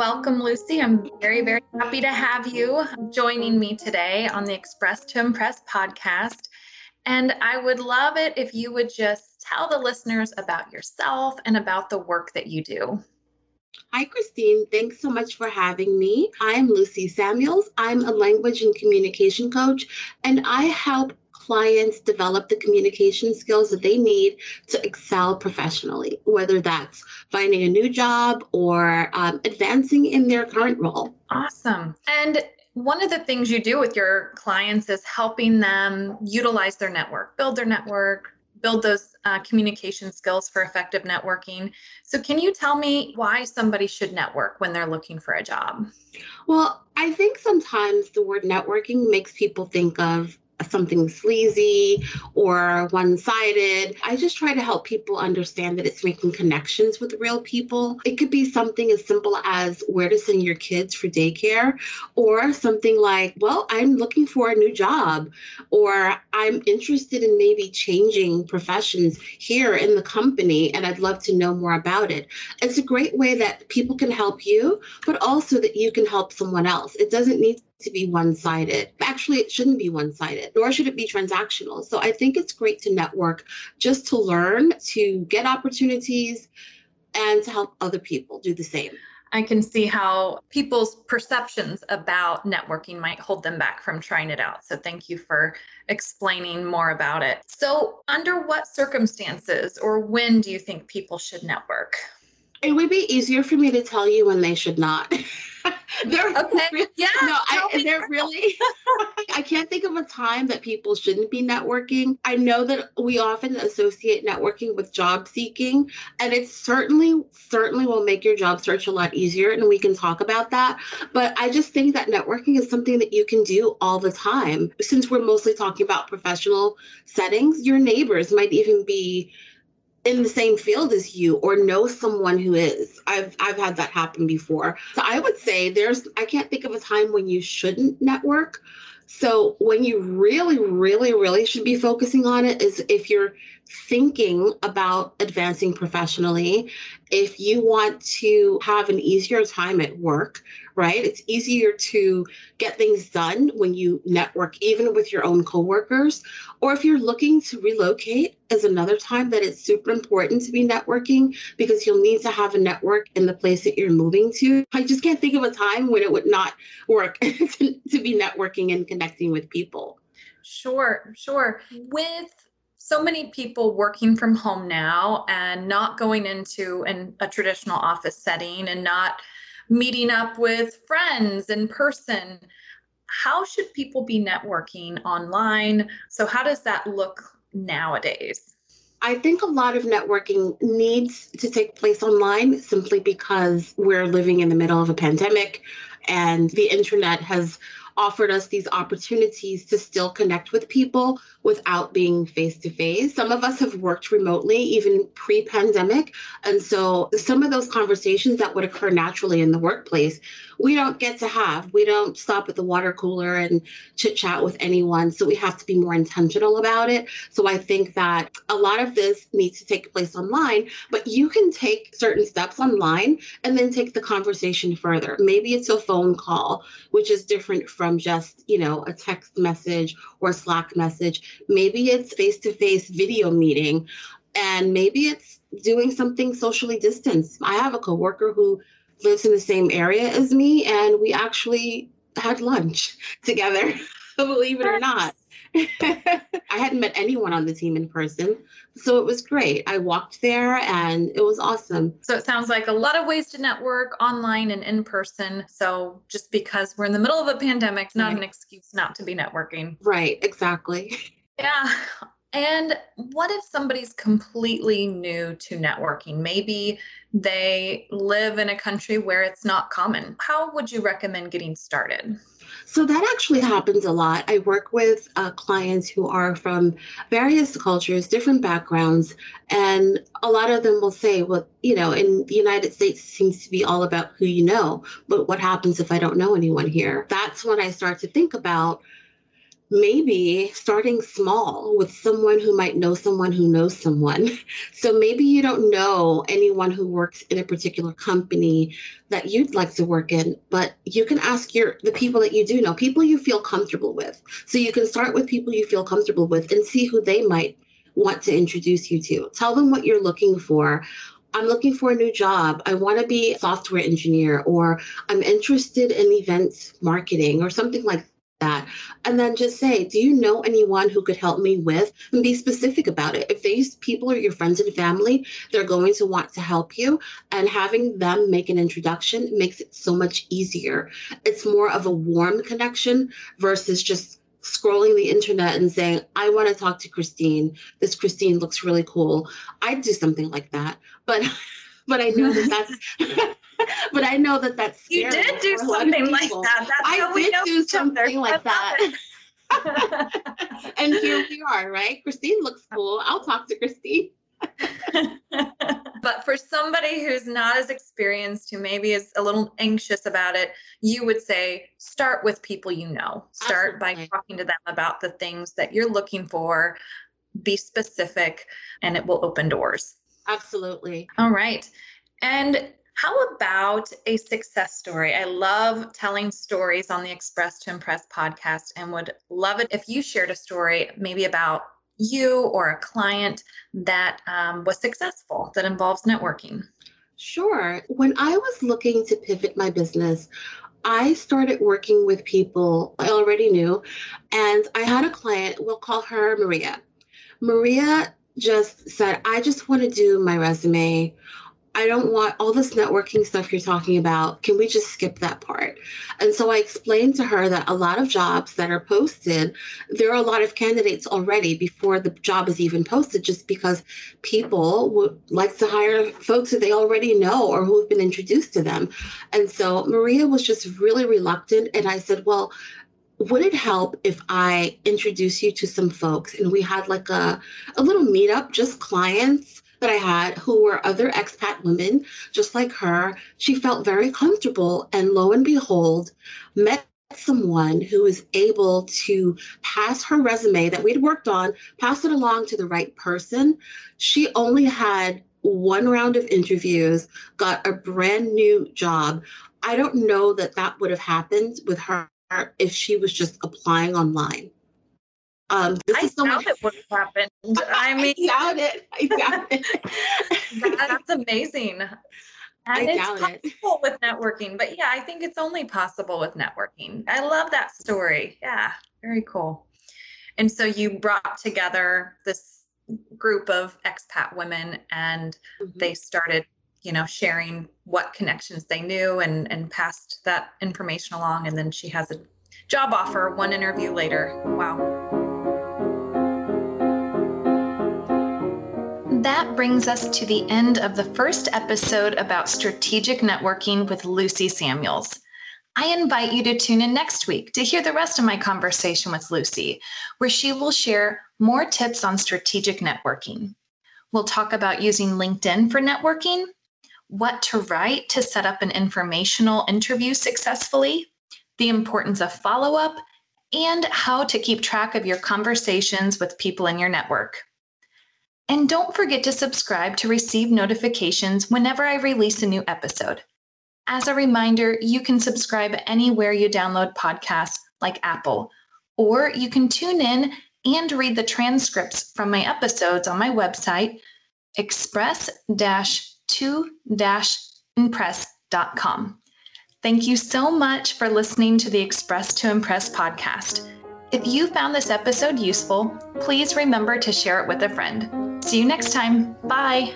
Welcome, Lucy. I'm very, very happy to have you joining me today on the Express to Impress podcast. And I would love it if you would just tell the listeners about yourself and about the work that you do. Hi, Christine. Thanks so much for having me. I'm Lucy Samuels. I'm a language and communication coach, and I help clients develop the communication skills that they need to excel professionally, whether that's finding a new job or um, advancing in their current role. Awesome. And one of the things you do with your clients is helping them utilize their network, build their network, build those uh, communication skills for effective networking. So, can you tell me why somebody should network when they're looking for a job? Well, I think sometimes the word networking makes people think of something sleazy or one sided. I just try to help people understand that it's making connections with real people. It could be something as simple as where to send your kids for daycare, or something like, well, I'm looking for a new job, or I'm interested in maybe changing professions here in the company and I'd love to know more about it. It's a great way that people can help you, but also that you can help someone else. It doesn't need to be one sided. Actually, it shouldn't be one sided, nor should it be transactional. So I think it's great to network just to learn, to get opportunities, and to help other people do the same. I can see how people's perceptions about networking might hold them back from trying it out. So, thank you for explaining more about it. So, under what circumstances or when do you think people should network? It would be easier for me to tell you when they should not. they're okay. yeah. No, I, they're really. I can't think of a time that people shouldn't be networking. I know that we often associate networking with job seeking, and it certainly, certainly will make your job search a lot easier, and we can talk about that. But I just think that networking is something that you can do all the time. Since we're mostly talking about professional settings, your neighbors might even be in the same field as you or know someone who is. I've I've had that happen before. So I would say there's I can't think of a time when you shouldn't network. So when you really really really should be focusing on it is if you're thinking about advancing professionally, if you want to have an easier time at work, right? It's easier to get things done when you network, even with your own coworkers. Or if you're looking to relocate, is another time that it's super important to be networking because you'll need to have a network in the place that you're moving to. I just can't think of a time when it would not work to, to be networking and connecting with people. Sure, sure. With so many people working from home now and not going into an, a traditional office setting and not meeting up with friends in person. How should people be networking online? So, how does that look nowadays? I think a lot of networking needs to take place online simply because we're living in the middle of a pandemic and the internet has offered us these opportunities to still connect with people without being face to face. Some of us have worked remotely even pre pandemic. And so some of those conversations that would occur naturally in the workplace, we don't get to have. We don't stop at the water cooler and chit chat with anyone. So we have to be more intentional about it. So I think that a lot of this needs to take place online, but you can take certain steps online and then take the conversation further. Maybe it's a phone call, which is different from just, you know, a text message or Slack message Maybe it's face to face video meeting, and maybe it's doing something socially distanced. I have a coworker who lives in the same area as me, and we actually had lunch together, believe it or not. I hadn't met anyone on the team in person. So it was great. I walked there and it was awesome. So it sounds like a lot of ways to network online and in person. So just because we're in the middle of a pandemic, it's not right. an excuse not to be networking. Right, exactly. Yeah. And what if somebody's completely new to networking? Maybe they live in a country where it's not common. How would you recommend getting started? So that actually happens a lot. I work with uh, clients who are from various cultures, different backgrounds, and a lot of them will say, well, you know, in the United States, seems to be all about who you know, but what happens if I don't know anyone here? That's when I start to think about maybe starting small with someone who might know someone who knows someone. So maybe you don't know anyone who works in a particular company that you'd like to work in, but you can ask your the people that you do know, people you feel comfortable with. So you can start with people you feel comfortable with and see who they might want to introduce you to. Tell them what you're looking for. I'm looking for a new job. I want to be a software engineer, or I'm interested in events marketing, or something like that. And then just say, Do you know anyone who could help me with? And be specific about it. If these people are your friends and family, they're going to want to help you. And having them make an introduction makes it so much easier. It's more of a warm connection versus just scrolling the internet and saying, I want to talk to Christine. This Christine looks really cool. I'd do something like that. But but I know that that's but I know that that's you did do something like that. That's I did do something like that. and here we are, right? Christine looks cool. I'll talk to Christine. but for somebody who's not as experienced, who maybe is a little anxious about it, you would say start with people you know. Start Absolutely. by talking to them about the things that you're looking for. Be specific, and it will open doors. Absolutely. All right. And how about a success story? I love telling stories on the Express to Impress podcast and would love it if you shared a story maybe about you or a client that um, was successful that involves networking? Sure. When I was looking to pivot my business, I started working with people I already knew, and I had a client, we'll call her Maria. Maria just said, I just want to do my resume I don't want all this networking stuff you're talking about. Can we just skip that part? And so I explained to her that a lot of jobs that are posted, there are a lot of candidates already before the job is even posted, just because people would like to hire folks that they already know or who have been introduced to them. And so Maria was just really reluctant. And I said, well, would it help if I introduce you to some folks and we had like a, a little meetup, just clients? That I had who were other expat women, just like her. She felt very comfortable, and lo and behold, met someone who was able to pass her resume that we'd worked on, pass it along to the right person. She only had one round of interviews, got a brand new job. I don't know that that would have happened with her if she was just applying online. Um, this I is so doubt it would have happened. I mean, I doubt it. I doubt it. that's amazing. And I it's possible it. with networking, but yeah, I think it's only possible with networking. I love that story. Yeah, very cool. And so you brought together this group of expat women and mm-hmm. they started, you know, sharing what connections they knew and and passed that information along and then she has a job offer one interview later. Wow. That brings us to the end of the first episode about strategic networking with Lucy Samuels. I invite you to tune in next week to hear the rest of my conversation with Lucy, where she will share more tips on strategic networking. We'll talk about using LinkedIn for networking, what to write to set up an informational interview successfully, the importance of follow up, and how to keep track of your conversations with people in your network. And don't forget to subscribe to receive notifications whenever I release a new episode. As a reminder, you can subscribe anywhere you download podcasts like Apple, or you can tune in and read the transcripts from my episodes on my website, express 2 impress.com. Thank you so much for listening to the Express to Impress podcast. If you found this episode useful, please remember to share it with a friend. See you next time. Bye.